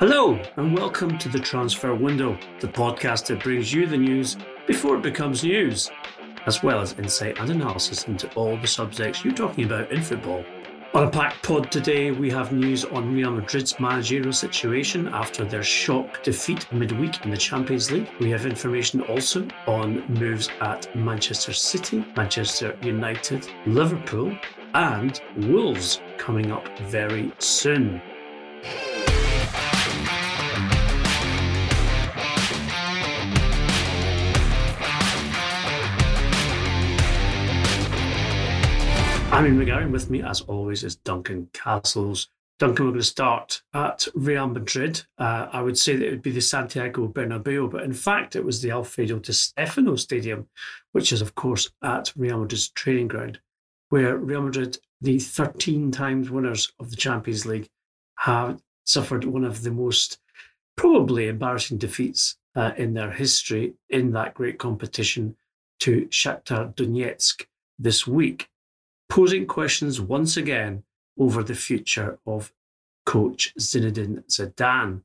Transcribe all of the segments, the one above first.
Hello, and welcome to the Transfer Window, the podcast that brings you the news before it becomes news, as well as insight and analysis into all the subjects you're talking about in football. On a packed pod today, we have news on Real Madrid's managerial situation after their shock defeat midweek in the Champions League. We have information also on moves at Manchester City, Manchester United, Liverpool, and Wolves coming up very soon. I'm Ian McGarry. With me, as always, is Duncan Castles. Duncan, we're going to start at Real Madrid. Uh, I would say that it would be the Santiago Bernabeu, but in fact, it was the Alfredo Di Stefano Stadium, which is, of course, at Real Madrid's training ground, where Real Madrid, the 13 times winners of the Champions League, have suffered one of the most probably embarrassing defeats uh, in their history in that great competition to Shakhtar Donetsk this week posing questions once again over the future of coach Zinedine Zidane.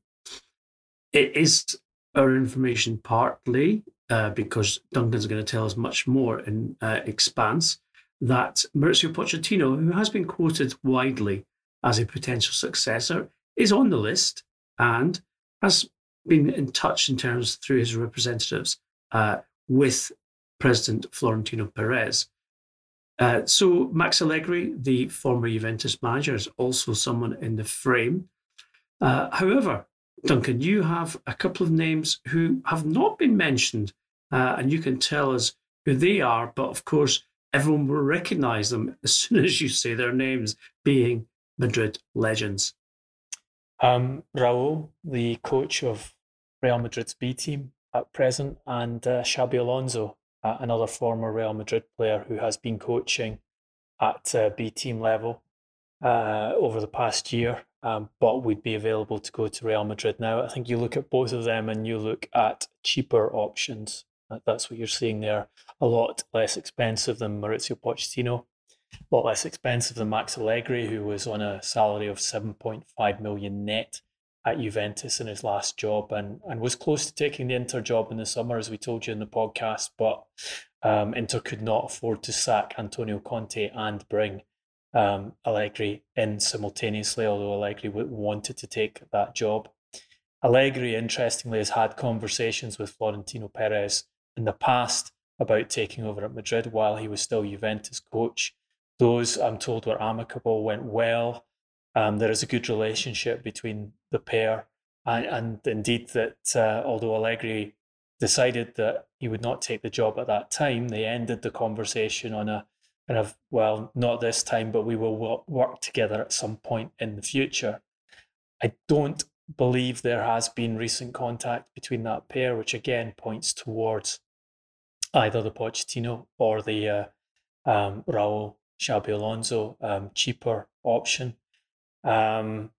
It is our information partly uh, because Duncan's going to tell us much more in uh, Expanse that Mauricio Pochettino, who has been quoted widely as a potential successor, is on the list and has been in touch in terms through his representatives uh, with President Florentino Perez. Uh, so Max Allegri, the former Juventus manager, is also someone in the frame. Uh, however, Duncan, you have a couple of names who have not been mentioned, uh, and you can tell us who they are. But of course, everyone will recognise them as soon as you say their names, being Madrid legends. Um, Raul, the coach of Real Madrid's B team at present, and uh, Xabi Alonso, uh, another former Real Madrid player who has been coaching at uh, B team level uh, over the past year, um, but would be available to go to Real Madrid now. I think you look at both of them and you look at cheaper options. That's what you're seeing there. A lot less expensive than Mauricio Pochettino, a lot less expensive than Max Allegri, who was on a salary of 7.5 million net at Juventus in his last job and, and was close to taking the Inter job in the summer, as we told you in the podcast. But um, Inter could not afford to sack Antonio Conte and bring um, Allegri in simultaneously, although Allegri wanted to take that job. Allegri, interestingly, has had conversations with Florentino Perez in the past about taking over at Madrid while he was still Juventus coach. Those, I'm told, were amicable, went well. Um, there is a good relationship between the pair, and, and indeed that uh, although Allegri decided that he would not take the job at that time, they ended the conversation on a kind of well, not this time, but we will work together at some point in the future. I don't believe there has been recent contact between that pair, which again points towards either the Pochettino or the uh, um, Raul Xabi Alonso um, cheaper option. Um,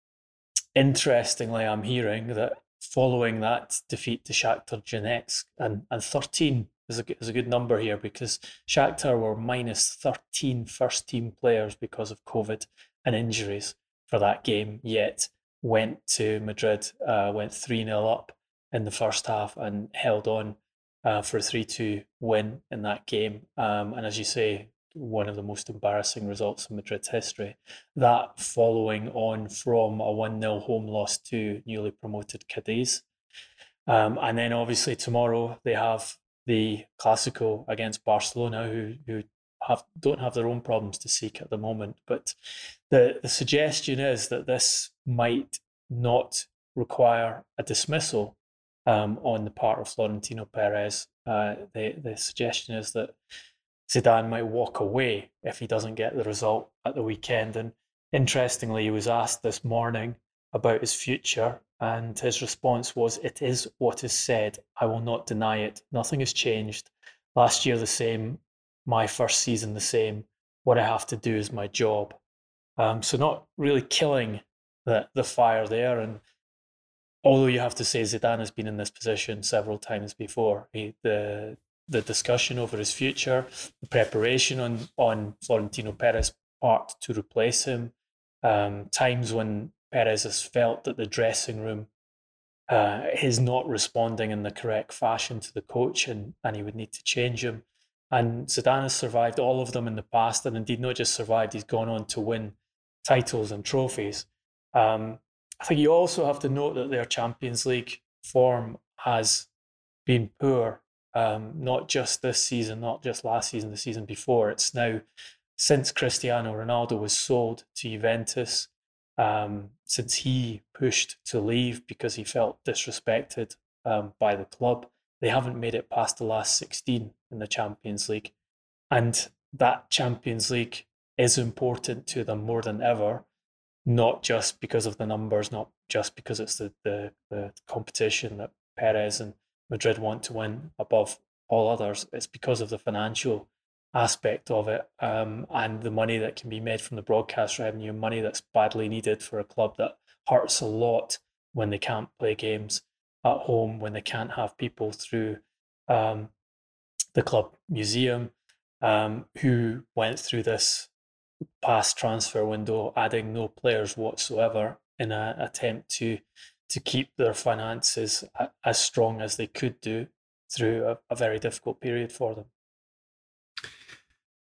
interestingly, I'm hearing that following that defeat to Shakhtar Donetsk, and, and 13 is a, is a good number here because Shakhtar were minus 13 first team players because of COVID and injuries for that game, yet went to Madrid, uh, went 3 0 up in the first half and held on uh, for a 3 2 win in that game. Um, and as you say, one of the most embarrassing results in Madrid's history. That following on from a 1 0 home loss to newly promoted Cadiz. Um, and then obviously tomorrow they have the Clasico against Barcelona, who, who have, don't have their own problems to seek at the moment. But the, the suggestion is that this might not require a dismissal um, on the part of Florentino Perez. Uh, the, the suggestion is that Zidane might walk away if he doesn't get the result at the weekend. And interestingly, he was asked this morning about his future And his response was, It is what is said. I will not deny it. Nothing has changed. Last year, the same. My first season, the same. What I have to do is my job. Um, so, not really killing the, the fire there. And although you have to say Zidane has been in this position several times before, he, the the discussion over his future, the preparation on on Florentino Perez's part to replace him, um, times when Perez has felt that the dressing room uh, is not responding in the correct fashion to the coach and, and he would need to change him. And Zidane has survived all of them in the past, and indeed not just survived, he's gone on to win titles and trophies. Um, I think you also have to note that their Champions League form has been poor, um, not just this season, not just last season, the season before. It's now since Cristiano Ronaldo was sold to Juventus, um, since he pushed to leave because he felt disrespected um, by the club, they haven't made it past the last 16 in the Champions League. And that Champions League is important to them more than ever, not just because of the numbers, not just because it's the, the, the competition that Perez and Madrid want to win above all others. It's because of the financial aspect of it um, and the money that can be made from the broadcast revenue, money that's badly needed for a club that hurts a lot when they can't play games at home, when they can't have people through um, the club museum um, who went through this past transfer window, adding no players whatsoever in an attempt to to keep their finances as strong as they could do through a, a very difficult period for them.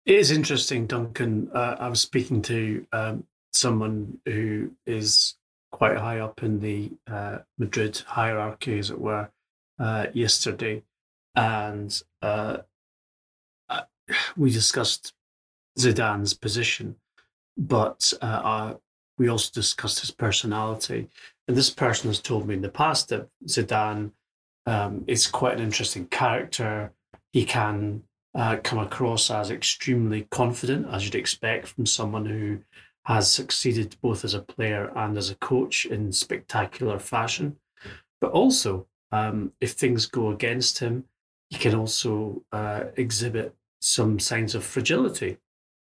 It is interesting, Duncan. Uh, I was speaking to um, someone who is quite high up in the uh, Madrid hierarchy, as it were, uh, yesterday, and uh, uh, we discussed Zidane's position, but uh, we also discussed his personality. And this person has told me in the past that Zidane um, is quite an interesting character. He can uh, come across as extremely confident, as you'd expect from someone who has succeeded both as a player and as a coach in spectacular fashion. But also, um, if things go against him, he can also uh, exhibit some signs of fragility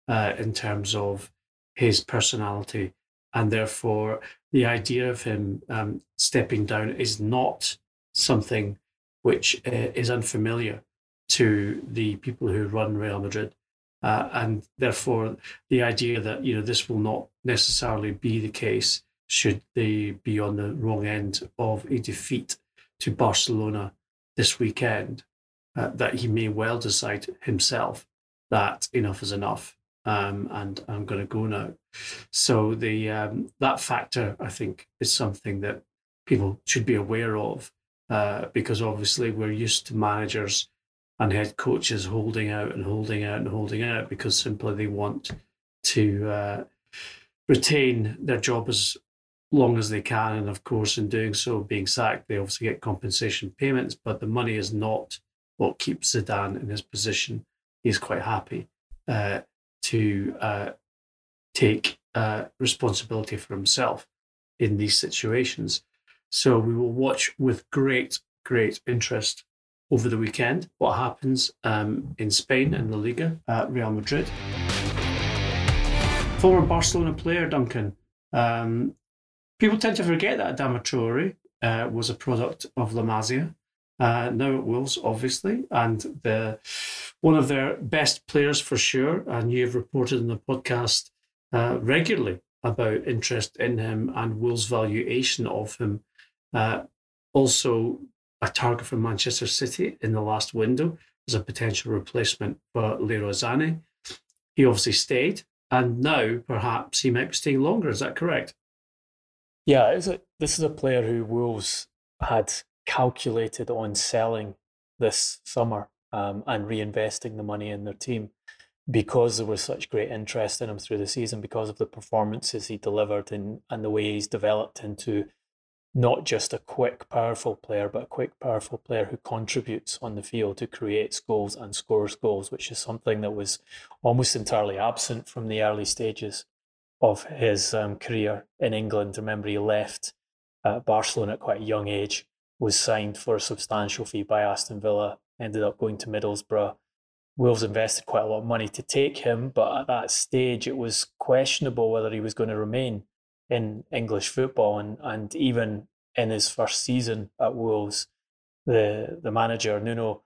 uh, in terms of his personality. And therefore, the idea of him um, stepping down is not something which uh, is unfamiliar to the people who run Real Madrid. Uh, and therefore, the idea that you know this will not necessarily be the case should they be on the wrong end of a defeat to Barcelona this weekend, uh, that he may well decide himself that enough is enough, um, and I'm going to go now. So the um, that factor, I think, is something that people should be aware of, uh, because obviously we're used to managers and head coaches holding out and holding out and holding out because simply they want to uh, retain their job as long as they can. And of course, in doing so, being sacked, they obviously get compensation payments, but the money is not what keeps Zidane in his position. He's quite happy uh, to uh, take uh, responsibility for himself in these situations. So we will watch with great, great interest over the weekend what happens um, in Spain in La Liga at Real Madrid. Former Barcelona player Duncan. Um, people tend to forget that Adama Traore uh, was a product of La Masia. Uh, now at Wolves, obviously, and the one of their best players for sure. And you've reported in the podcast uh, regularly about interest in him and Wolves' valuation of him. Uh, also, a target for Manchester City in the last window as a potential replacement for Leroy Sané. He obviously stayed, and now perhaps he might be staying longer. Is that correct? Yeah, a, this is a player who Wolves had calculated on selling this summer um, and reinvesting the money in their team because there was such great interest in him through the season because of the performances he delivered and, and the way he's developed into not just a quick, powerful player, but a quick, powerful player who contributes on the field, who creates goals and scores goals, which is something that was almost entirely absent from the early stages of his um, career in England. Remember, he left uh, Barcelona at quite a young age, was signed for a substantial fee by Aston Villa, ended up going to Middlesbrough. Wolves invested quite a lot of money to take him, but at that stage it was questionable whether he was going to remain in English football. And, and even in his first season at Wolves, the, the manager, Nuno,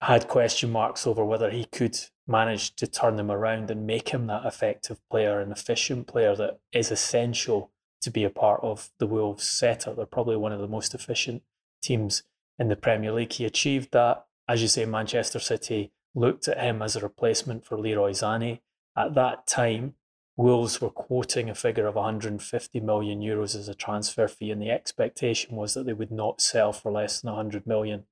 had question marks over whether he could manage to turn them around and make him that effective player, an efficient player that is essential to be a part of the Wolves setup. They're probably one of the most efficient teams in the Premier League. He achieved that. As you say, Manchester City looked at him as a replacement for Leroy Sané. At that time, Wolves were quoting a figure of 150 million euros as a transfer fee, and the expectation was that they would not sell for less than 100 million.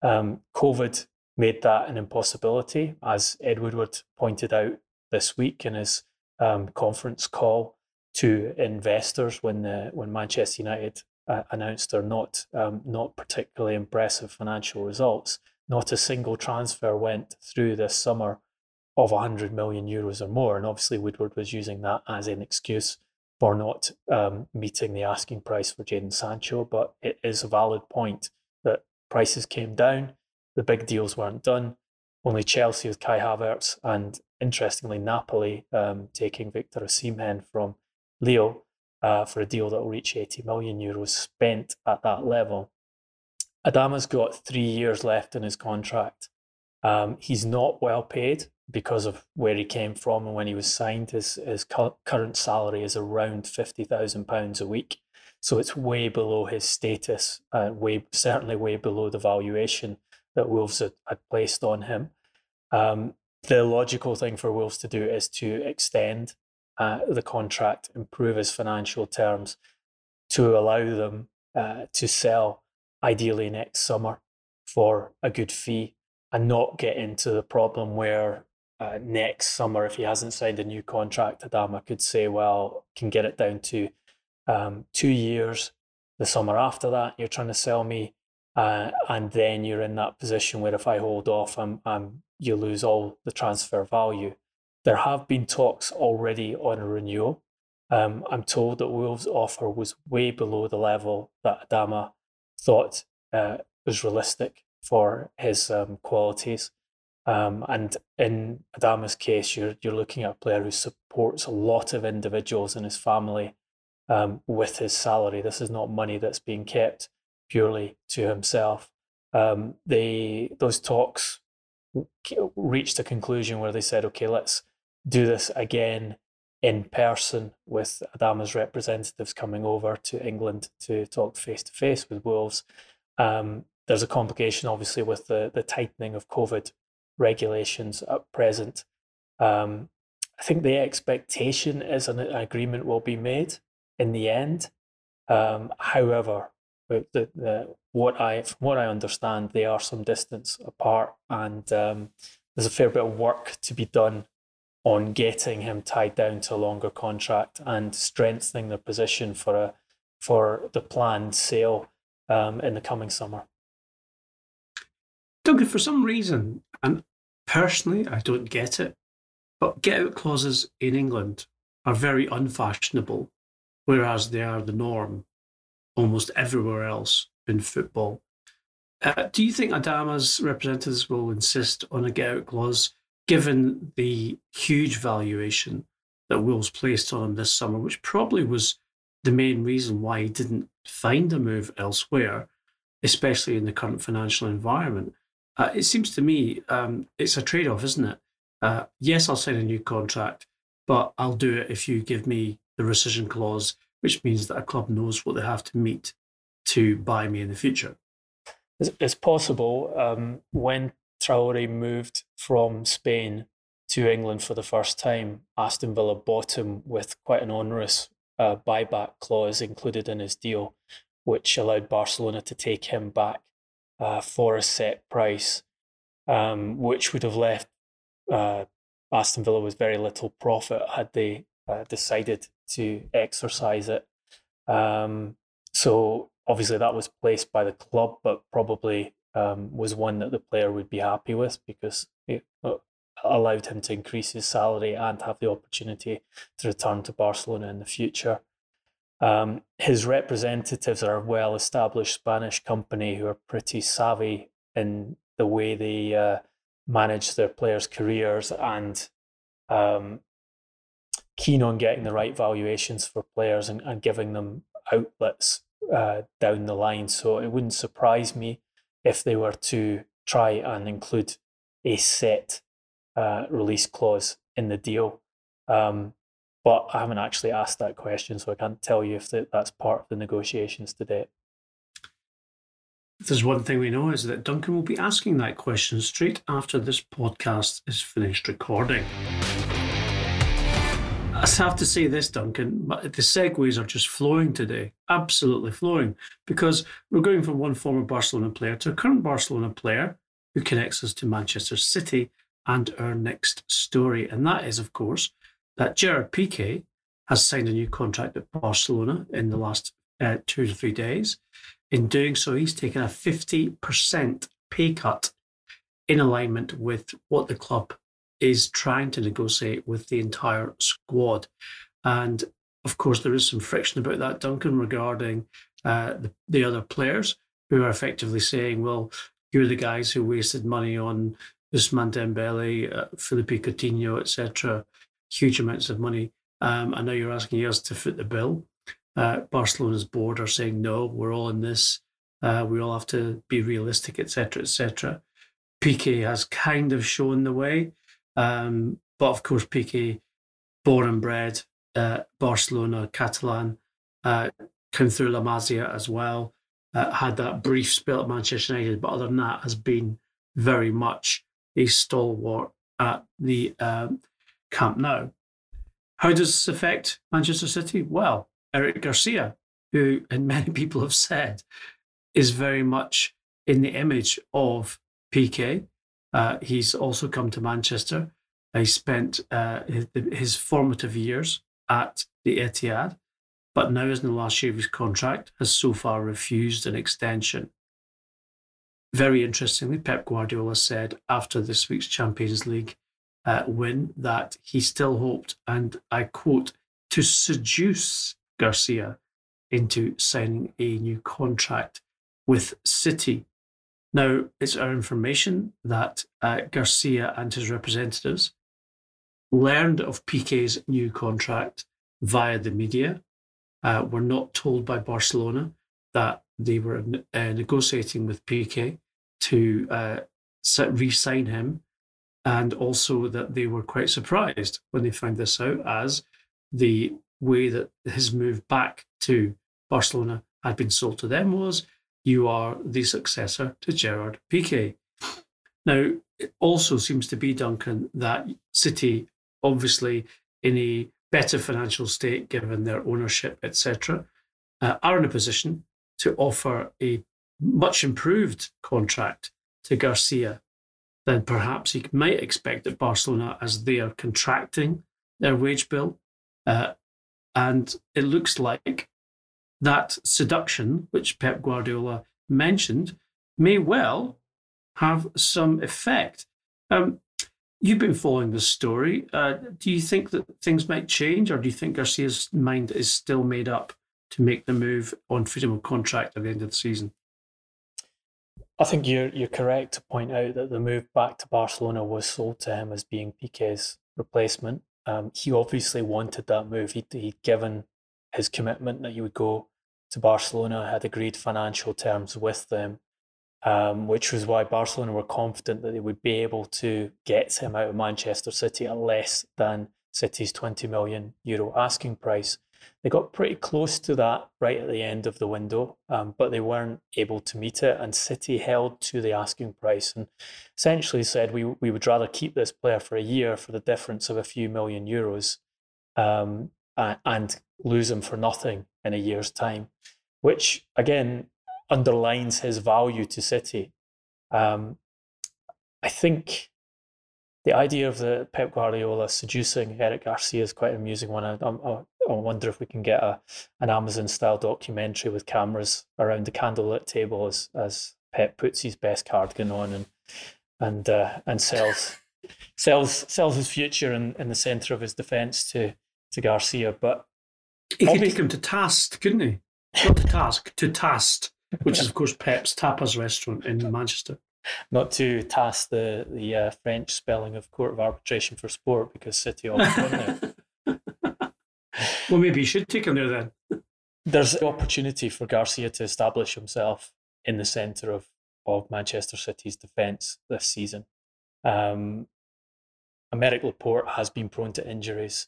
Um, COVID made that an impossibility, as Ed Woodward pointed out this week in his um, conference call to investors when the, when Manchester United uh, announced their not um, not particularly impressive financial results. Not a single transfer went through this summer of 100 million euros or more, and obviously Woodward was using that as an excuse for not um, meeting the asking price for Jadon Sancho. But it is a valid point that prices came down the big deals weren't done. Only Chelsea with Kai Havertz and interestingly Napoli um, taking Victor Osimhen from Lille uh, for a deal that will reach 80 million euros spent at that level. Adama's got three years left in his contract. Um, he's not well paid because of where he came from and when he was signed. His, his current salary is around £50,000 a week. So it's way below his status, uh, way certainly way below the valuation that Wolves had, had placed on him. Um, the logical thing for Wolves to do is to extend uh, the contract, improve his financial terms, to allow them uh, to sell ideally next summer for a good fee and not get into the problem where uh, next summer, if he hasn't signed a new contract, Adama could say, well, can get it down to um, two years. The summer after that, you're trying to sell me uh, and then you're in that position where if I hold off, I'm, I'm, you lose all the transfer value. There have been talks already on a renewal. Um, I'm told that Wolves' offer was way below the level that Adama thought uh, was realistic for his um, qualities. Um, and in Adama's case, you're you're looking at a player who supports a lot of individuals in his family um, with his salary. This is not money that's being kept purely to himself. Um, they those talks reached a conclusion where they said, okay, let's do this again in person with Adama's representatives coming over to England to talk face to face with Wolves. Um, there's a complication, obviously, with the, the tightening of COVID regulations at present. Um, I think the expectation is an agreement will be made in the end. Um, however, the, the what I from what I understand, they are some distance apart, and um, there's a fair bit of work to be done on getting him tied down to a longer contract and strengthening their position for a for the planned sale um, in the coming summer. Duncan, for some reason, and personally, I don't get it, but get out clauses in England are very unfashionable, whereas they are the norm almost everywhere else in football. Uh, do you think Adama's representatives will insist on a get out clause, given the huge valuation that Wolves placed on him this summer, which probably was the main reason why he didn't find a move elsewhere, especially in the current financial environment? Uh, it seems to me um, it's a trade off, isn't it? Uh, yes, I'll sign a new contract, but I'll do it if you give me the rescission clause which means that a club knows what they have to meet to buy me in the future. It's possible um, when Traore moved from Spain to England for the first time, Aston Villa bought him with quite an onerous uh, buyback clause included in his deal, which allowed Barcelona to take him back uh, for a set price, um, which would have left uh, Aston Villa with very little profit had they uh, decided to exercise it. Um, so obviously that was placed by the club, but probably um, was one that the player would be happy with because it uh, allowed him to increase his salary and have the opportunity to return to Barcelona in the future. Um, his representatives are a well established Spanish company who are pretty savvy in the way they uh, manage their players' careers and um, keen on getting the right valuations for players and, and giving them outlets uh, down the line. So it wouldn't surprise me if they were to try and include a set uh, release clause in the deal. Um, but I haven't actually asked that question, so I can't tell you if that, that's part of the negotiations today. If there's one thing we know is that Duncan will be asking that question straight after this podcast is finished recording. I have to say this, Duncan, the segues are just flowing today, absolutely flowing, because we're going from one former Barcelona player to a current Barcelona player who connects us to Manchester City and our next story. And that is, of course, that Gerard Piqué has signed a new contract at Barcelona in the last uh, two to three days. In doing so, he's taken a 50% pay cut in alignment with what the club is trying to negotiate with the entire squad. And of course, there is some friction about that, Duncan, regarding uh, the, the other players who are effectively saying, well, you're the guys who wasted money on Ousmane Dembele, uh, Philippe Coutinho, etc huge amounts of money. Um, I know you're asking us to foot the bill. Uh, Barcelona's board are saying no, we're all in this. Uh, we all have to be realistic, etc., etc. Piqué has kind of shown the way, um, but of course, Piqué, born and bred uh, Barcelona, Catalan, uh, came through La Masia as well. Uh, had that brief spell at Manchester United, but other than that, has been very much a stalwart at the um, Camp Nou. How does this affect Manchester City? Well, Eric Garcia, who, and many people have said, is very much in the image of Piqué. Uh, he's also come to Manchester. He spent uh, his, formative years at the Etihad, but now is in the last year of his contract, has so far refused an extension. Very interestingly, Pep Guardiola said after this week's Champions League uh, win that he still hoped, and I quote, to seduce Garcia into signing a new contract with City. Now, it's our information that uh, Garcia and his representatives learned of Piqué's new contract via the media. Uh, were not told by Barcelona that they were uh, negotiating with Piqué to uh, re sign him and also that they were quite surprised when they found this out, as the way that his move back to Barcelona had been sold to them was you are the successor to Gerard Piqué. Now, it also seems to be, Duncan, that City, obviously in a better financial state given their ownership, etc., uh, are in a position to offer a much improved contract to Garcia then perhaps he might expect that Barcelona, as they are contracting their wage bill, uh, and it looks like that seduction, which Pep Guardiola mentioned, may well have some effect. Um, you've been following this story. Uh, do you think that things might change, or do you think Garcia's mind is still made up to make the move on freedom of contract at the end of the season? I think you're you're correct to point out that the move back to Barcelona was sold to him as being Piqué's replacement. Um, he obviously wanted that move. He'd, he'd given his commitment that he would go to Barcelona, had agreed financial terms with them, um, which was why Barcelona were confident that they would be able to get him out of Manchester City at less than City's 20 million euro asking price. They got pretty close to that right at the end of the window, um, but they weren't able to meet it. And City held to the asking price and essentially said we we would rather keep this player for a year for the difference of a few million euros, um, and, and lose him for nothing in a year's time, which again underlines his value to City. Um, I think the idea of the Pep Guardiola seducing Eric Garcia is quite an amusing one. I, I, I wonder if we can get a an Amazon style documentary with cameras around the candlelit table as as Pep puts his best cardigan on and and uh, and sells sells sells his future in, in the centre of his defence to to Garcia. But He could take him to TAS, couldn't he? Not to TAS, to Tast, which is, of course, Pep's tapas restaurant in Manchester. Not to TAS the, the uh, French spelling of Court of Arbitration for Sport because City always won there. well, maybe you should take him there then. There's the opportunity for Garcia to establish himself in the centre of, of Manchester City's defence this season. Um, Aymeric Laporte has been prone to injuries.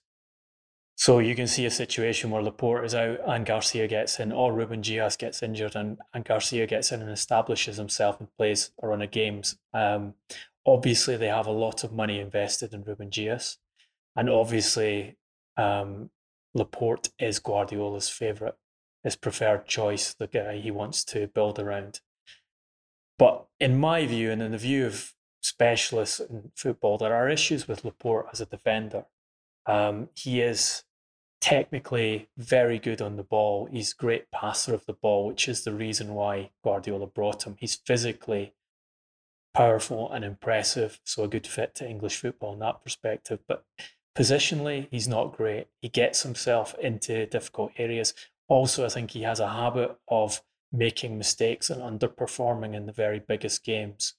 So you can see a situation where Laporte is out and Garcia gets in, or Ruben Dias gets injured and, and Garcia gets in and establishes himself and plays a run of games. Um, obviously, they have a lot of money invested in Ruben Dias. And obviously, um, Laporte is Guardiola's favourite, his preferred choice, the guy he wants to build around. But in my view, and in the view of specialists in football, there are issues with Laporte as a defender. Um, he is technically very good on the ball. He's great passer of the ball, which is the reason why Guardiola brought him. He's physically powerful and impressive, so a good fit to English football in that perspective. But positionally, he's not great. He gets himself into difficult areas. Also, I think he has a habit of making mistakes and underperforming in the very biggest games.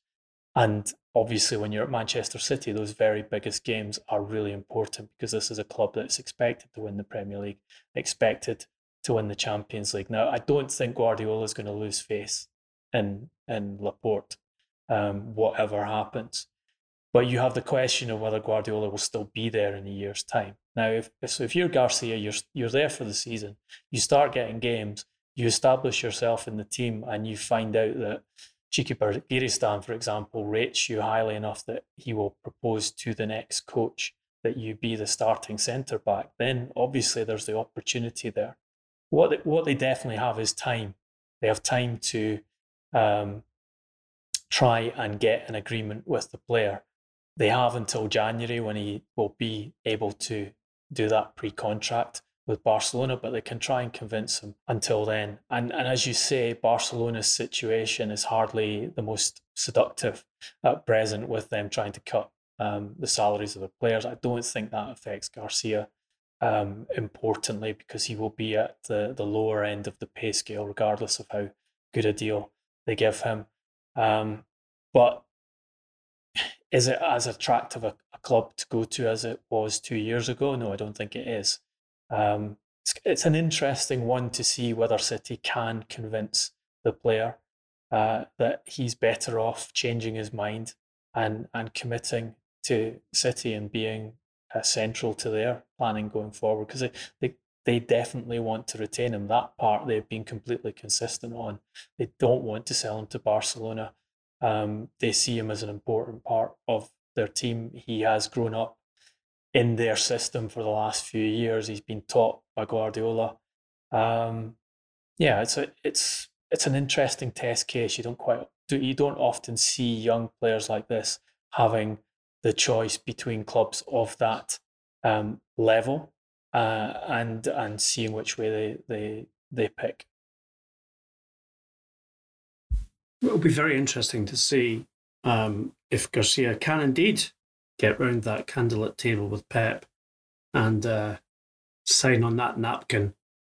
And obviously, when you're at Manchester City, those very biggest games are really important because this is a club that's expected to win the Premier League, expected to win the Champions League. Now, I don't think Guardiola is going to lose face in in Laporte, um, whatever happens. But you have the question of whether Guardiola will still be there in a year's time. Now, if so, if you're Garcia, you're you're there for the season. You start getting games. You establish yourself in the team, and you find out that Txiki Begiristain, for example, rates you highly enough that he will propose to the next coach that you be the starting centre back, then obviously there's the opportunity there. What they, what they definitely have is time. They have time to um, try and get an agreement with the player. They have until January when he will be able to do that pre contract with Barcelona, but they can try and convince him until then. And and as you say, Barcelona's situation is hardly the most seductive at present with them trying to cut um, the salaries of the players. I don't think that affects Garcia um, importantly because he will be at the, the lower end of the pay scale, regardless of how good a deal they give him. Um, but is it as attractive a, a club to go to as it was two years ago? No, I don't think it is. Um, it's, it's an interesting one to see whether City can convince the player uh, that he's better off changing his mind and and committing to City and being uh, central to their planning going forward because they, they they definitely want to retain him. That part they've been completely consistent on. They don't want to sell him to Barcelona. Um, they see him as an important part of their team. He has grown up in their system for the last few years. He's been taught by Guardiola. Um, yeah, it's a it's it's an interesting test case. You don't quite do you don't often see young players like this having the choice between clubs of that um, level uh, and and seeing which way they they they pick. It'll be very interesting to see um, if Garcia can indeed get round that candlelit table with Pep and uh, sign on that napkin,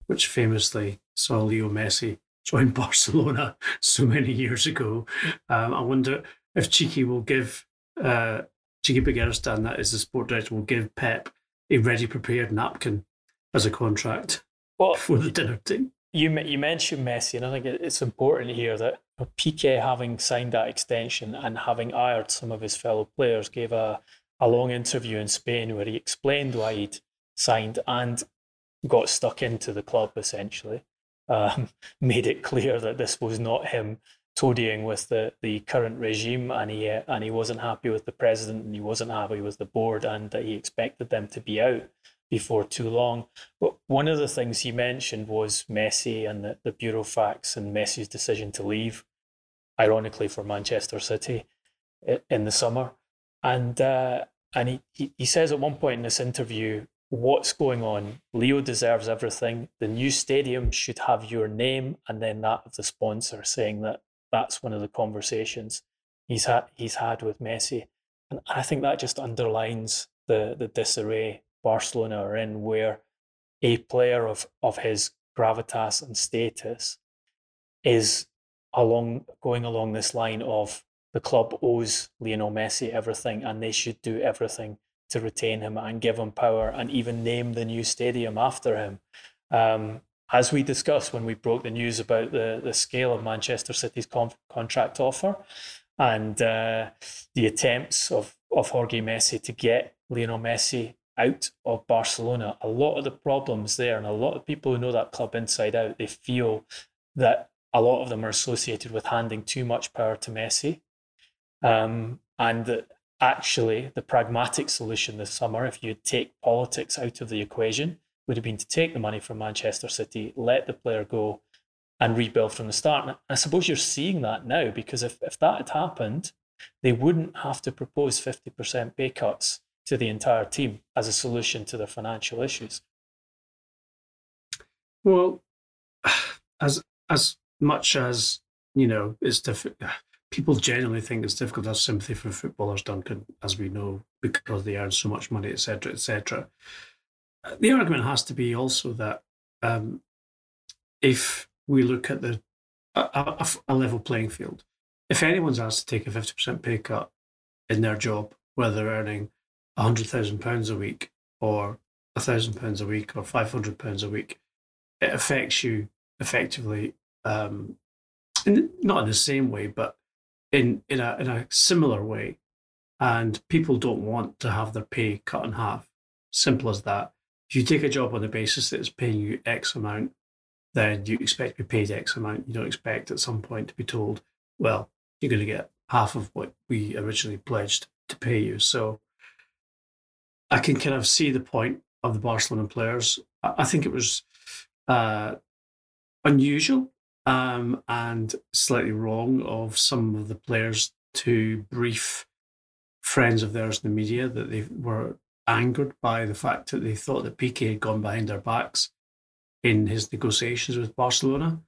which famously saw Leo Messi join Barcelona so many years ago. Um, I wonder if Txiki will give uh, Txiki Begiristain, that is the sport director, will give Pep a ready prepared napkin as a contract well, for the dinner team. You you mentioned Messi, and I think it's important here that Piqué, having signed that extension and having hired some of his fellow players, gave a a long interview in Spain where he explained why he'd signed and got stuck into the club essentially. Um, made it clear that this was not him toadying with the, the current regime and he and he wasn't happy with the president and he wasn't happy with the board and that he expected them to be out before too long. But one of the things he mentioned was Messi and the, the burofax and Messi's decision to leave, ironically for Manchester City in the summer. And uh, and he, he, he says at one point in this interview, what's going on? Leo deserves everything. The new stadium should have your name and then that of the sponsor, saying that that's one of the conversations he's had he's had with Messi. And I think that just underlines the the disarray Barcelona are in, where a player of, of his gravitas and status is along going along this line of the club owes Lionel Messi everything and they should do everything to retain him and give him power and even name the new stadium after him. Um, as we discussed when we broke the news about the, the scale of Manchester City's con- contract offer and uh, the attempts of, of Jorge Messi to get Lionel Messi out of Barcelona, a lot of the problems there, and a lot of people who know that club inside out, they feel that a lot of them are associated with handing too much power to Messi. Um, and that actually, the pragmatic solution this summer, if you take politics out of the equation, would have been to take the money from Manchester City, let the player go, and rebuild from the start. And I suppose you're seeing that now because if, if that had happened, they wouldn't have to propose 50% pay cuts to the entire team as a solution to their financial issues. Well, as as much as you know, it's difficult. People generally think it's difficult to have sympathy for footballers, Duncan, as we know, because they earn so much money, etc., etc. The argument has to be also that um, if we look at the a, a, a, level playing field, if anyone's asked to take a fifty percent pay cut in their job, whether they're earning hundred thousand pounds a week or thousand pounds a week or five hundred pounds a week, it affects you effectively, um, in, not in the same way, but in in a in a similar way. And people don't want to have their pay cut in half. Simple as that. If you take a job on the basis that it's paying you X amount, then you expect to be paid X amount. You don't expect at some point to be told, well, you're going to get half of what we originally pledged to pay you. So I can kind of see the point of the Barcelona players. I think it was uh, unusual um, and slightly wrong of some of the players to brief friends of theirs in the media that they were angered by the fact that they thought that Piqué had gone behind their backs in his negotiations with Barcelona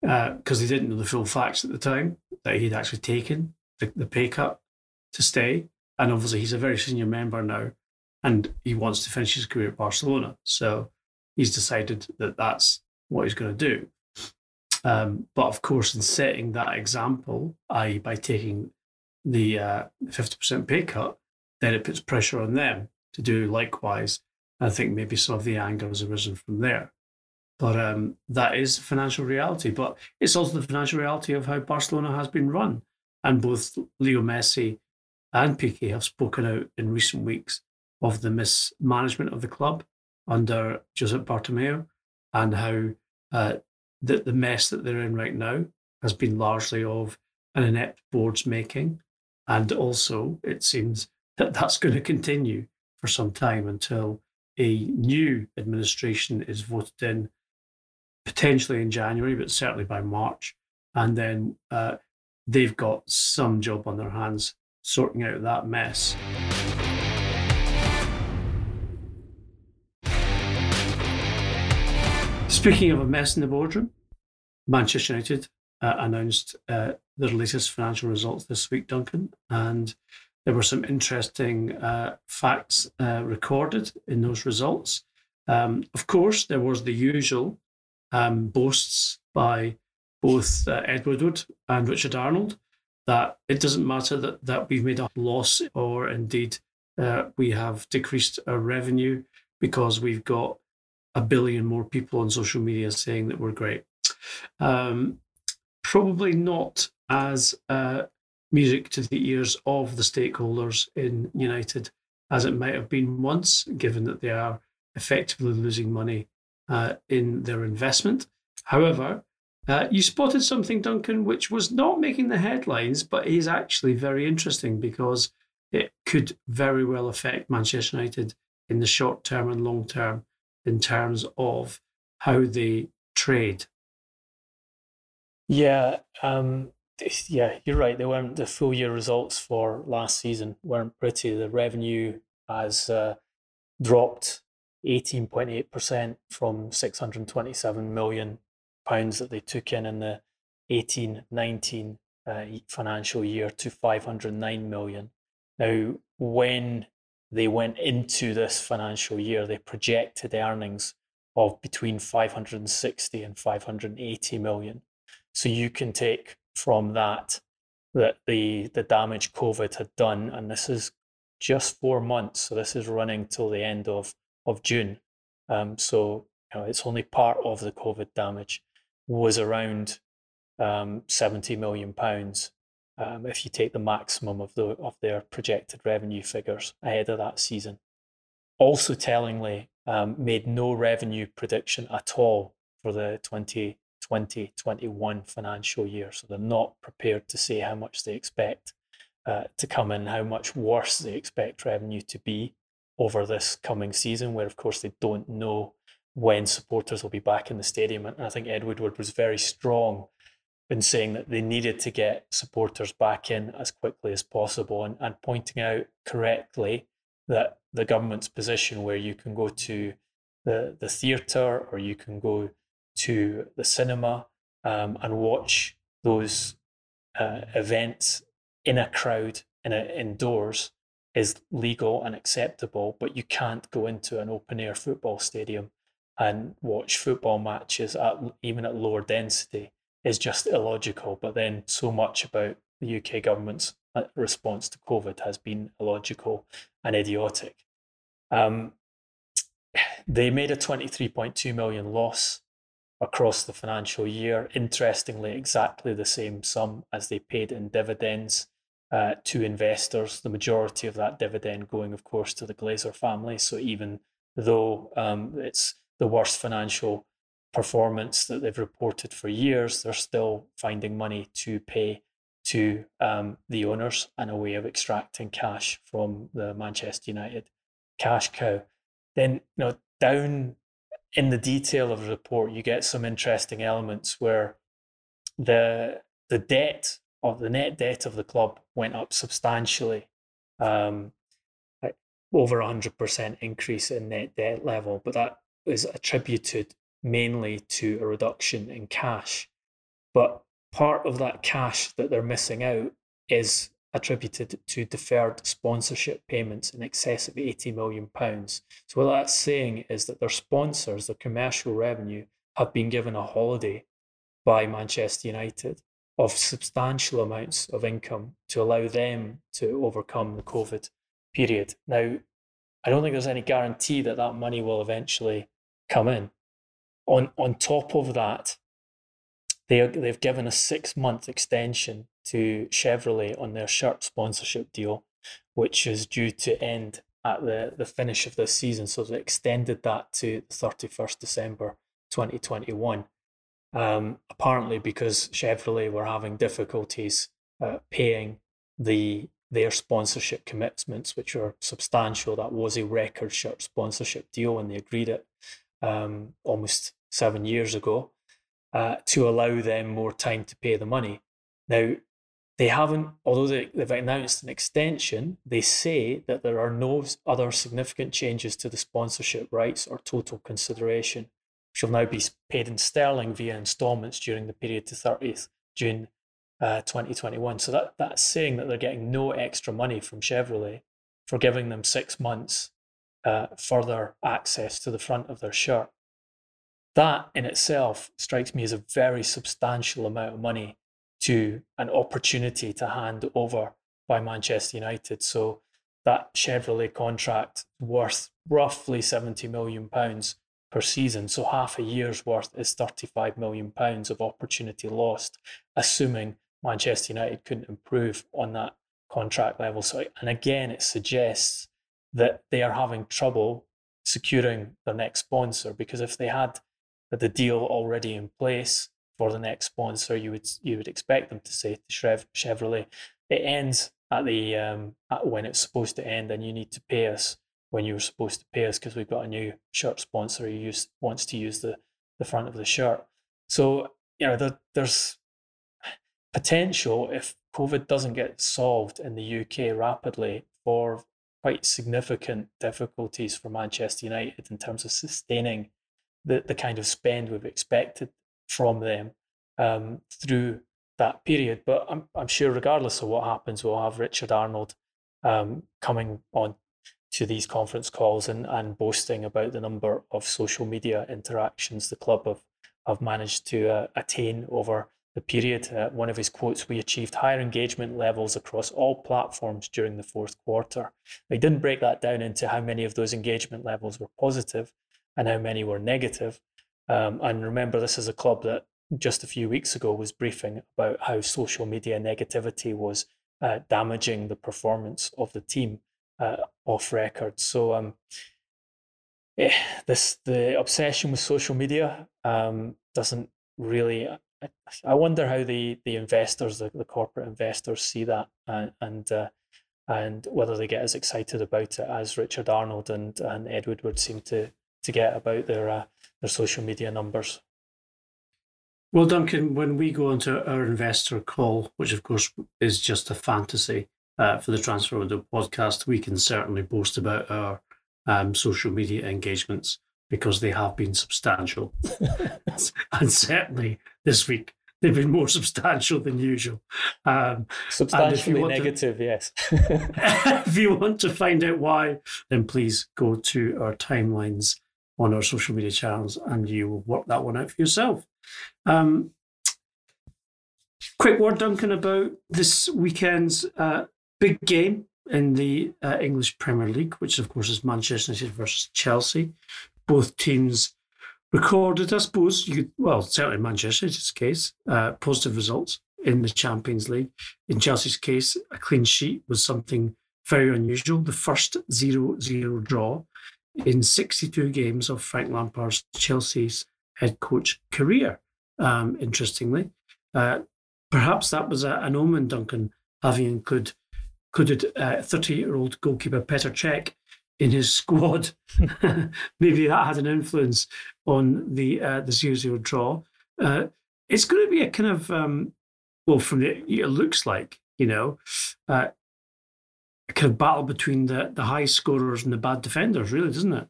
because uh, they didn't know the full facts at the time that he'd actually taken the, the pay cut to stay. And obviously, he's a very senior member now and he wants to finish his career at Barcelona. So he's decided that that's what he's going to do. Um, but of course, in setting that example, i.e., by taking the uh, 50% pay cut, then it puts pressure on them to do likewise. I think maybe some of the anger has arisen from there. But um, that is financial reality. But it's also the financial reality of how Barcelona has been run. And both Leo Messi and Piqué have spoken out in recent weeks of the mismanagement of the club under Josep Bartomeu and how uh, the, the mess that they're in right now has been largely of an inept board's making. And also, it seems that that's going to continue for some time until a new administration is voted in, potentially in January, but certainly by March. And then uh, they've got some job on their hands sorting out that mess. Speaking of a mess in the boardroom, Manchester United uh, announced uh, their latest financial results this week, Duncan, and there were some interesting uh, facts uh, recorded in those results. Um, of course, there was the usual um, boasts by both uh, Ed Woodward and Richard Arnold that it doesn't matter that, that we've made a loss or indeed uh, we have decreased our revenue because we've got a billion more people on social media saying that we're great. Um, probably not as uh, music to the ears of the stakeholders in United as it might have been once, given that they are effectively losing money uh, in their investment. However, uh, you spotted something, Duncan, which was not making the headlines, but is actually very interesting because it could very well affect Manchester United in the short term and long term in terms of how they trade. Yeah, um, yeah, you're right. They weren't the full year results for last season weren't pretty. The revenue has uh, dropped 18.8% from 627 million pounds that they took in in the 18 19 uh, financial year to 509 million. Now, when they went into this financial year, they projected earnings of between 560 and 580 million. So you can take from that that the the damage COVID had done, and this is just four months. So this is running till the end of of June. Um, so you know, it's only part of the COVID damage was around um, 70 million pounds um, if you take the maximum of the of their projected revenue figures ahead of that season. Also, tellingly, um, made no revenue prediction at all for the 2020-21 financial year, so they're not prepared to say how much they expect uh, to come in, how much worse they expect revenue to be over this coming season, where of course they don't know when supporters will be back in the stadium. And I think Ed Woodward was very strong in saying that they needed to get supporters back in as quickly as possible and, and pointing out correctly that the government's position where you can go to the, the theatre or you can go to the cinema um, and watch those uh, events in a crowd in a, indoors is legal and acceptable, but you can't go into an open air football stadium and watch football matches at even at lower density is just illogical. But then so much about the UK government's uh, response to COVID has been illogical and idiotic. Um, they made a 23.2 million loss across the financial year. Interestingly, exactly the same sum as they paid in dividends uh, to investors. The majority of that dividend going, of course, to the Glazer family. So even though um, it's the worst financial performance that they've reported for years, they're still finding money to pay to um, the owners and a way of extracting cash from the Manchester United cash cow. Then, you know, down in the detail of the report, you get some interesting elements where the the debt of the net debt of the club went up substantially, um, over hundred percent increase in net debt level, but that is attributed mainly to a reduction in cash. But part of that cash that they're missing out is attributed to deferred sponsorship payments in excess of 80 million pounds. So what that's saying is that their sponsors, their commercial revenue, have been given a holiday by Manchester United of substantial amounts of income to allow them to overcome the COVID period. Now, I don't think there's any guarantee that that money will eventually come in. On on top of that, they they've given a six month extension to Chevrolet on their shirt sponsorship deal, which is due to end at the, the finish of this season. So they extended that to 31st December 2021. Um, apparently, because Chevrolet were having difficulties uh, paying the their sponsorship commitments, which were substantial. That was a record shirt sponsorship deal when they agreed it um, almost seven years ago uh, to allow them more time to pay the money. Now, they haven't, although they, they've announced an extension, they say that there are no other significant changes to the sponsorship rights or total consideration, which will now be paid in sterling via installments during the period to 30th June uh, 2021. So that, that's saying that they're getting no extra money from Chevrolet for giving them six months uh, further access to the front of their shirt. That in itself strikes me as a very substantial amount of money to an opportunity to hand over by Manchester United. So that Chevrolet contract worth roughly 70 million pounds per season. So half a year's worth is 35 million pounds of opportunity lost, assuming Manchester United couldn't improve on that contract level. So and again it suggests that they are having trouble securing their next sponsor because if they had the deal already in place for the next sponsor, you would you would expect them to say to Chevrolet, it ends at the um, at when it's supposed to end, and you need to pay us when you were supposed to pay us because we've got a new shirt sponsor who use, wants to use the the front of the shirt. So you know there, there's potential if COVID doesn't get solved in the UK rapidly for quite significant difficulties for Manchester United in terms of sustaining the, the kind of spend we've expected from them um, through that period. But I'm, I'm sure, regardless of what happens, we'll have Richard Arnold um, coming on to these conference calls and, and boasting about the number of social media interactions the club have, have managed to uh, attain over the period. Uh, one of his quotes, we achieved higher engagement levels across all platforms during the fourth quarter. He didn't break that down into how many of those engagement levels were positive and how many were negative. Um, and remember, this is a club that just a few weeks ago was briefing about how social media negativity was uh, damaging the performance of the team uh, off record. So um, yeah, this the obsession with social media um, doesn't really. I, I, wonder how the the investors, the, the corporate investors, see that and and, uh, and whether they get as excited about it as Richard Arnold and and Ed Woodward seem to to get about their uh, their social media numbers. Well, Duncan, when we go into our investor call, which of course is just a fantasy uh, for the Transfer Window podcast, we can certainly boast about our um, social media engagements because they have been substantial. and certainly this week, they've been more substantial than usual. Um, Substantially negative, to, yes. if you want to find out why, then please go to our timelines on our social media channels and you will work that one out for yourself. Um, quick word, Duncan, about this weekend's uh, big game in the uh, English Premier League, which of course is Manchester United versus Chelsea. Both teams recorded, I suppose, you could, well, certainly in Manchester United's case, uh, positive results in the Champions League. In Chelsea's case, a clean sheet was something very unusual. The first 0 0 draw in 62 games of Frank Lampard's Chelsea's head coach career, um, interestingly. Uh, perhaps that was a, an omen, Duncan, having included included 30 year old goalkeeper Petr Cech in his squad. Maybe that had an influence on the uh, the 0 0 draw. Uh, it's going to be a kind of, um, well, from the it looks like, you know, uh, a kind of battle between the, the high scorers and the bad defenders, really, doesn't it?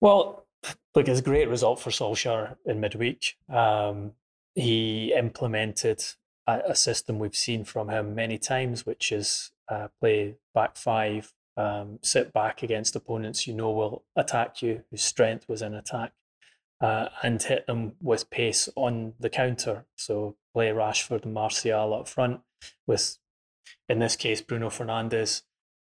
Well, look, it's a great result for Solskjaer in midweek. Um, he implemented a, a, system we've seen from him many times, which is uh, play back five, um, sit back against opponents you know will attack you, whose strength was in attack, uh, and hit them with pace on the counter. So play Rashford and Martial up front with in this case, Bruno Fernandes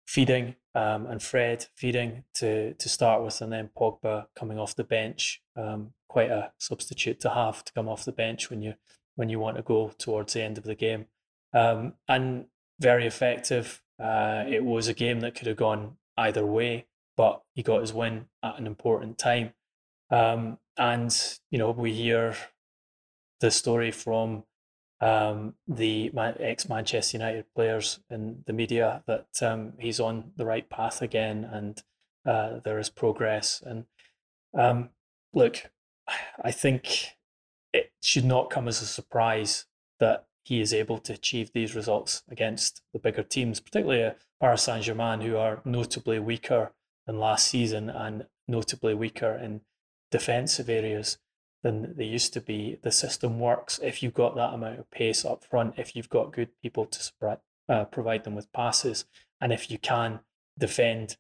feeding um, and Fred feeding to to start with, and then Pogba coming off the bench. Um, quite a substitute to have to come off the bench when you when you want to go towards the end of the game, um, and very effective. Uh, it was a game that could have gone either way, but he got his win at an important time. Um, and you know we hear the story from um, the ex Manchester United players in the media that um, he's on the right path again and uh, there is progress. And um, look, I think it should not come as a surprise that he is able to achieve these results against the bigger teams, particularly uh, Paris Saint Germain, who are notably weaker than last season and notably weaker in defensive areas than they used to be. The system works if you've got that amount of pace up front, if you've got good people to spread, uh, provide them with passes, and if you can defend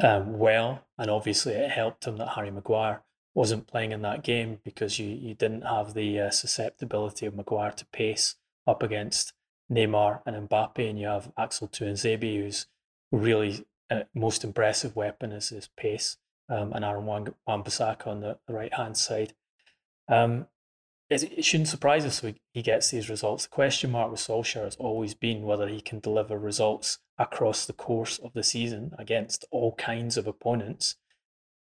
um, well. And obviously, it helped him that Harry Maguire wasn't playing in that game because you, you didn't have the uh, susceptibility of Maguire to pace up against Neymar and Mbappe, and you have Axel Tuanzebe, who's really uh, most impressive weapon is his pace, um, and Aaron Wan-Bissaka on the, the right hand side. Um, it, shouldn't surprise us if he gets these results. The question mark with Solskjaer has always been whether he can deliver results across the course of the season against all kinds of opponents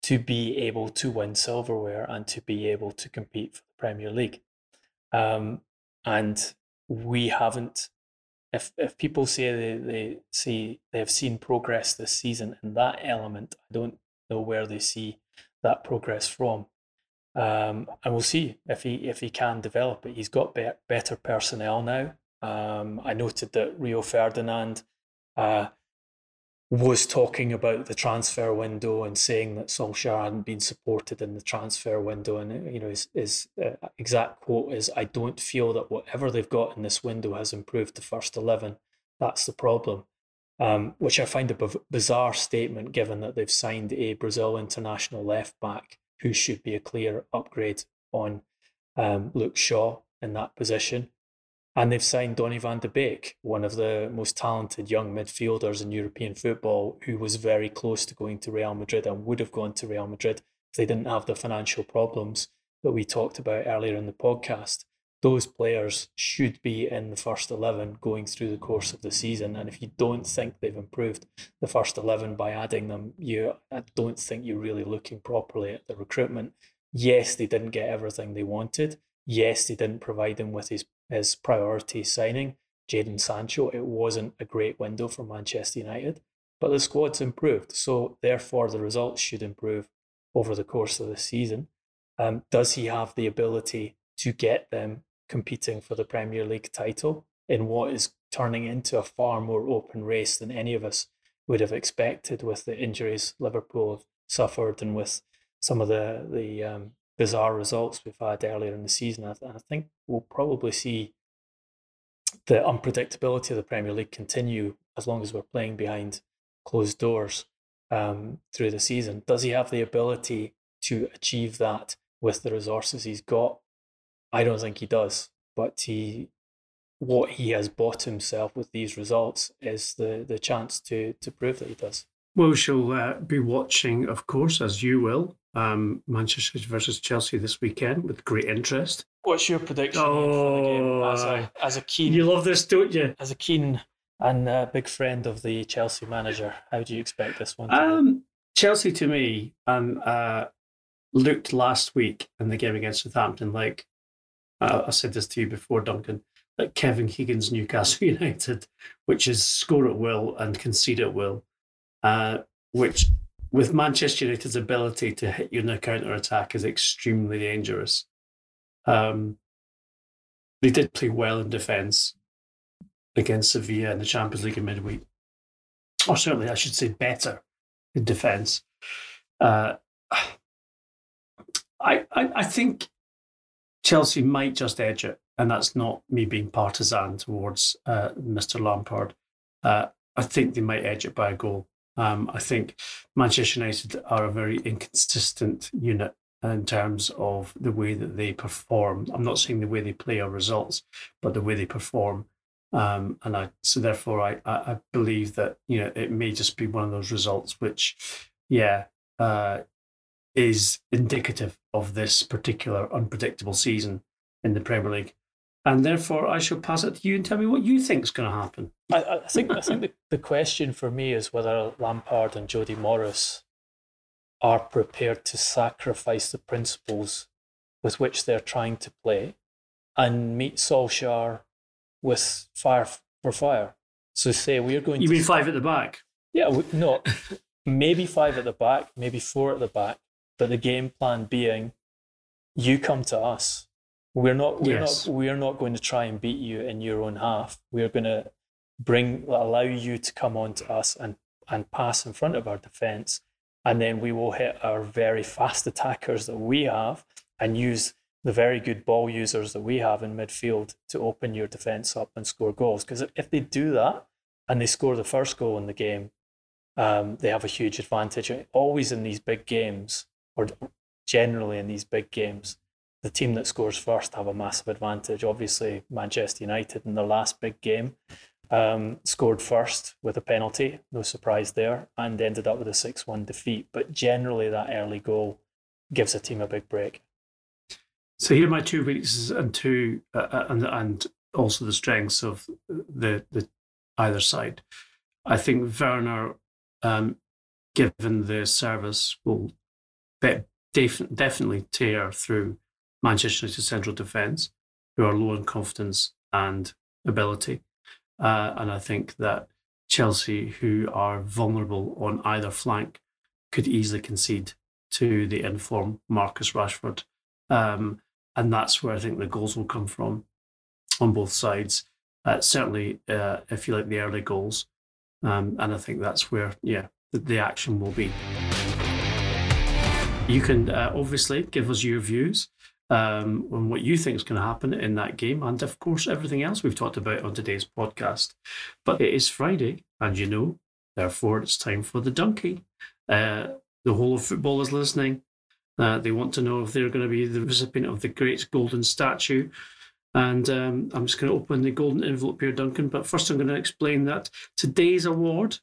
to be able to win silverware and to be able to compete for the Premier League. Um, and we haven't. If if people say they, they see they have seen progress this season in that element, I don't know where they see that progress from. Um, and we'll see if he if he can develop it. He's got be- better personnel now. Um, I noted that Rio Ferdinand uh, was talking about the transfer window and saying that Solskjaer hadn't been supported in the transfer window. And you know his, his uh, exact quote is, "I don't feel that whatever they've got in this window has improved the first eleven. That's the problem." um, which I find a b- bizarre statement given that they've signed a Brazil international left back who should be a clear upgrade on um, Luke Shaw in that position. And they've signed Donny van de Beek, one of the most talented young midfielders in European football, who was very close to going to Real Madrid and would have gone to Real Madrid if they didn't have the financial problems that we talked about earlier in the podcast. Those players should be in the first 11 going through the course of the season. And if you don't think they've improved the first 11 by adding them, you, I don't think you're really looking properly at the recruitment. Yes, they didn't get everything they wanted. Yes, they didn't provide him with his his priority signing, Jadon Sancho. It wasn't a great window for Manchester United, but the squad's improved. So therefore, the results should improve over the course of the season. Um, does he have the ability to get them competing for the Premier League title in what is turning into a far more open race than any of us would have expected with the injuries Liverpool have suffered and with some of the the um, bizarre results we've had earlier in the season. I, I think we'll probably see the unpredictability of the Premier League continue as long as we're playing behind closed doors um, through the season. Does he have the ability to achieve that with the resources he's got? I don't think he does, but he what he has bought himself with these results is the the chance to to prove that he does. Well, we shall uh, be watching, of course, as you will, um, Manchester versus Chelsea this weekend with great interest. What's your prediction oh, for the game as a, as a keen? You love this, don't you? As a keen and uh, big friend of the Chelsea manager, how do you expect this one? To um, Chelsea, to me, um, uh, looked last week in the game against Southampton like uh, I said this to you before, Duncan. Like Kevin Keegan's Newcastle United, which is score at will and concede at will, uh, which with Manchester United's ability to hit you in a counter attack is extremely dangerous. Um, they did play well in defence against Sevilla in the Champions League in midweek, or certainly I should say better in defence. Uh, I, I, I think Chelsea might just edge it, and that's not me being partisan towards uh, Mr. Lampard. Uh, I think they might edge it by a goal. Um, I think Manchester United are a very inconsistent unit in terms of the way that they perform. I'm not saying the way they play or results, but the way they perform. Um, and I so therefore I, I believe that you know it may just be one of those results which, yeah, uh, is indicative of this particular unpredictable season in the Premier League and therefore I shall pass it to you and tell me what you think is going to happen. I, I think I think the, the question for me is whether Lampard and Jody Morris are prepared to sacrifice the principles with which they're trying to play and meet Solskjaer with fire for fire. So say we're going. To You to mean five at the back? Yeah, we, no, maybe five at the back, maybe four at the back, but the game plan being, you come to us we're not we're yes. not we're not going to try and beat you in your own half. We're going to bring allow you to come on to us and and pass in front of our defense and then we will hit our very fast attackers that we have and use the very good ball users that we have in midfield to open your defense up and score goals because if they do that and they score the first goal in the game um, they have a huge advantage always in these big games or generally in these big games the team that scores first have a massive advantage. Obviously, Manchester United in their last big game um, scored first with a penalty, no surprise there, and ended up with a 6 1 defeat. But generally, that early goal gives a team a big break. So here are my two weaknesses and two uh, uh, and and also the strengths of the the either side. I think Werner, um, given the service, will be, def- definitely tear through Manchester United central defence, who are low in confidence and ability. Uh, and I think that Chelsea, who are vulnerable on either flank, could easily concede to the inform Marcus Rashford. Um, and that's where I think the goals will come from on both sides. Uh, certainly, uh, if you like the early goals. Um, and I think that's where, yeah, the, the action will be. You can uh, obviously give us your views um, what you think is going to happen in that game, and of course, everything else we've talked about on today's podcast. But it is Friday, and you know, therefore, it's time for the donkey. Uh, the whole of football is listening. Uh, they want to know if they're going to be the recipient of the great golden statue. And um, I'm just going to open the golden envelope here, Duncan. But first, I'm going to explain that today's award,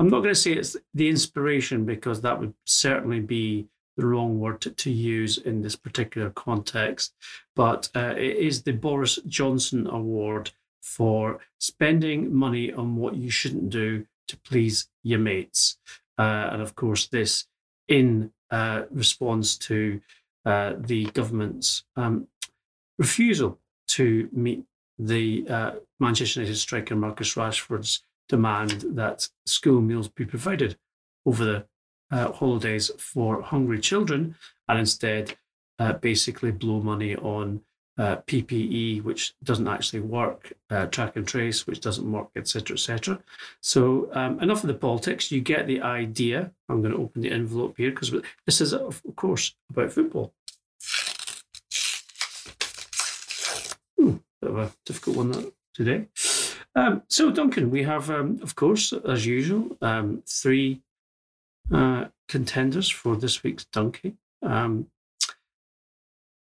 I'm not going to say it's the inspiration because that would certainly be the wrong word to, to use in this particular context, but uh, it is the Boris Johnson Award for spending money on what you shouldn't do to please your mates. Uh, and of course, this in uh, response to uh, the government's um, refusal to meet the uh, Manchester United striker Marcus Rashford's demand that school meals be provided over the uh, holidays for hungry children and instead uh, basically blow money on uh, PPE, which doesn't actually work, uh, track and trace, which doesn't work, etc., etc. So um, enough of the politics. You get the idea. I'm going to open the envelope here because this is, of course, about football. Hmm, bit of a difficult one today. Um, so, Duncan, we have, um, of course, as usual, um, three uh, contenders for this week's donkey. Um,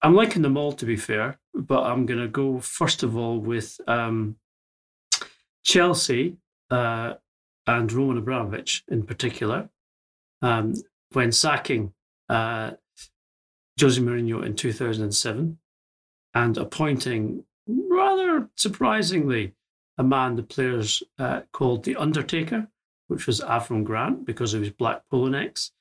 I'm liking them all, to be fair, but I'm going to go first of all with um, Chelsea uh, and Roman Abramovich in particular. Um, when sacking uh, Jose Mourinho in 2007 and appointing, rather surprisingly, a man the players uh, called the Undertaker which was Avram Grant because of his black polo necks,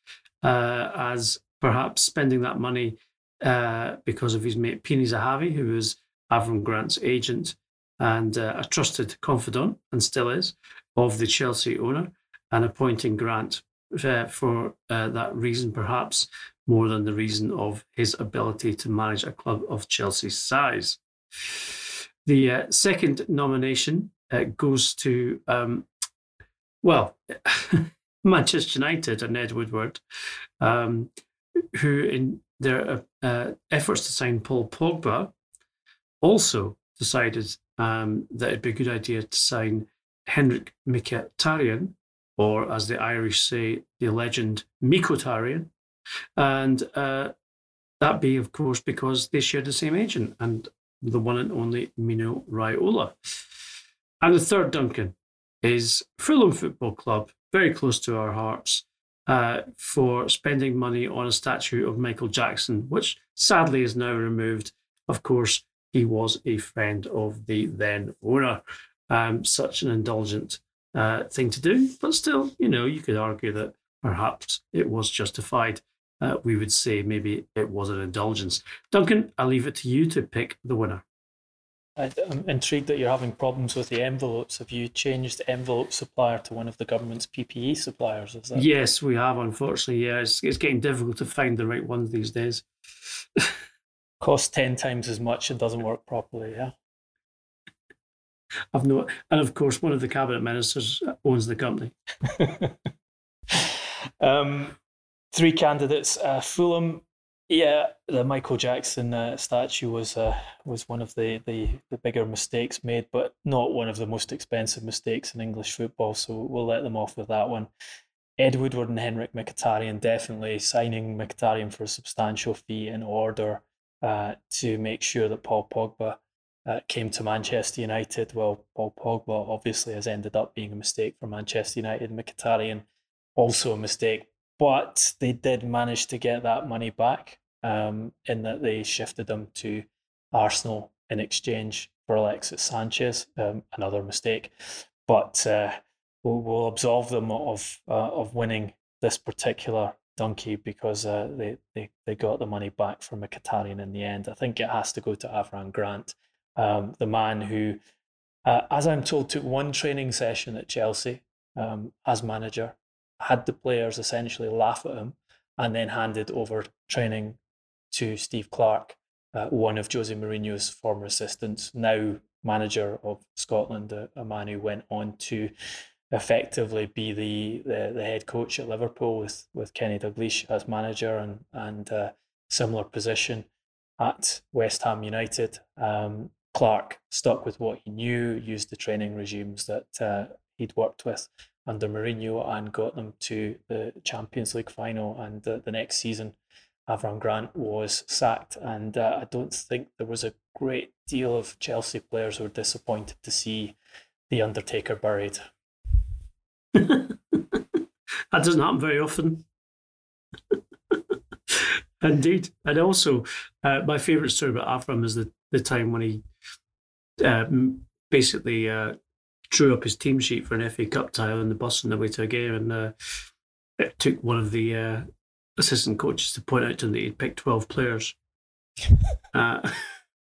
uh, as perhaps spending that money uh, because of his mate Pini Zahavi, who was Avram Grant's agent and uh, a trusted confidant, and still is, of the Chelsea owner, and appointing Grant uh, for uh, that reason, perhaps more than the reason of his ability to manage a club of Chelsea's size. The uh, second nomination goes to um, well, Manchester United and Ed Woodward, um, who in their uh, uh, efforts to sign Paul Pogba, also decided um, that it'd be a good idea to sign Henrik Mkhitaryan, or as the Irish say, the legend Mikotarian. And uh, that be, of course, because they share the same agent and the one and only Mino Raiola. And the third Duncan, is Fulham Football Club, very close to our hearts, uh, for spending money on a statue of Michael Jackson, which sadly is now removed. Of course, he was a friend of the then owner. Um, such an indulgent uh, thing to do, but still, you know, you could argue that perhaps it was justified. Uh, we would say maybe it was an indulgence. Duncan, I'll leave it to you to pick the winner. I'm intrigued that you're having problems with the envelopes. Have you changed the envelope supplier to one of the government's PPE suppliers? Is that... Yes, we have, unfortunately. Yeah, it's, it's getting difficult to find the right ones these days. Costs 10 times as much and doesn't work properly, yeah? I've no, and of course, one of the cabinet ministers owns the company. um, three candidates uh, Fulham, yeah, the Michael Jackson uh, statue was uh, was one of the, the, the bigger mistakes made, but not one of the most expensive mistakes in English football. So we'll let them off with that one. Ed Woodward and Henrik Mkhitaryan definitely signing Mkhitaryan for a substantial fee in order uh, to make sure that Paul Pogba uh, came to Manchester United. Well, Paul Pogba obviously has ended up being a mistake for Manchester United. Mkhitaryan also a mistake but they did manage to get that money back um, in that they shifted them to Arsenal in exchange for Alexis Sanchez, um, another mistake. But uh, we'll, we'll, absolve them of uh, of winning this particular donkey because uh, they, they, they got the money back from a Mkhitaryan in the end. I think it has to go to Avram Grant, um, the man who, uh, as I'm told, took one training session at Chelsea um, as manager had the players essentially laugh at him and then handed over training to Steve Clarke, uh, one of Jose Mourinho's former assistants, now manager of Scotland, a, man who went on to effectively be the, the, the, head coach at Liverpool with, with Kenny Dalglish as manager and, and uh, similar position. at West Ham United. Um, Clarke stuck with what he knew, used the training regimes that uh, he'd worked with under Mourinho and got them to the Champions League final. And uh, the next season, Avram Grant was sacked. And uh, I don't think there was a great deal of Chelsea players who were disappointed to see the Undertaker buried. that doesn't happen very often. Indeed. And also, uh, my favourite story about Avram is the, the time when he uh, basically uh, drew up his team sheet for an FA Cup tie on the bus on the way to a game. And uh, it took one of the uh, assistant coaches to point out to him that he'd picked 12 players. Uh,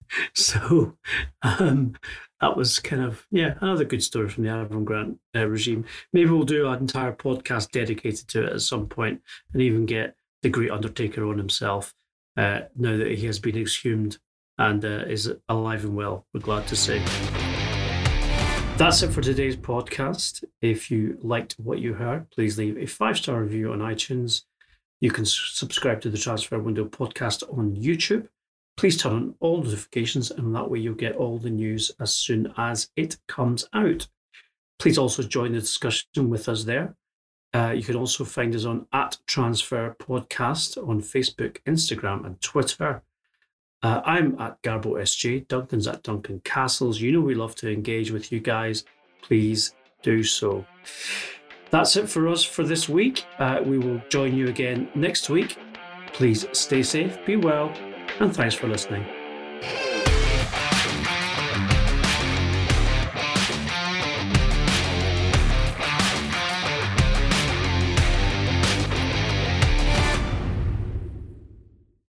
so um, that was kind of, yeah, another good story from the Avram Grant regime. Maybe we'll do an entire podcast dedicated to it at some point and even get the great Undertaker on himself uh, now that he has been exhumed and uh, is alive and well, we're glad to say. That's it for today's podcast. If you liked what you heard, please leave a five star review on iTunes. You can subscribe to the Transfer Window podcast on YouTube. Please turn on all notifications, and that way you'll get all the news as soon as it comes out. Please also join the discussion with us there. Uh, you can also find us on at Transfer Podcast on Facebook, Instagram, and Twitter. Uh, I'm at Garbo SG. Duncan's at Duncan Castles. You know we love to engage with you guys. Please do so. That's it for us for this week. Uh, we will join you again next week. Please stay safe, be well, and thanks for listening.